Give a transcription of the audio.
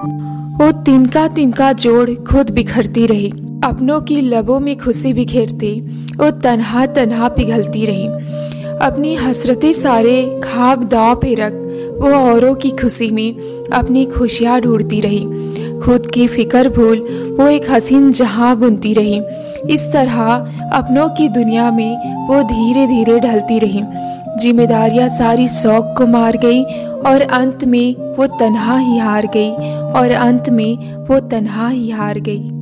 वो तिनका तिनका जोड़ खुद बिखरती रही। अपनों की लबों में खुशी बिखेरती वो तनहा तनहा पिघलती रही। अपनी हसरतें सारे खाब दाव पे रख, वो औरों की खुशी में अपनी खुशियाँ ढूंढती रही। खुद की फ़िक्र भूल, वो एक हसीन जहाँ बुनती रही। इस तरह अपनों की दुनिया में वो धीरे धीरे ढलती रही। जिम्मेदारियाँ सारी शौक को मार गई और अंत में वो तन्हा ही हार गई और अंत में वो तन्हा ही हार गई।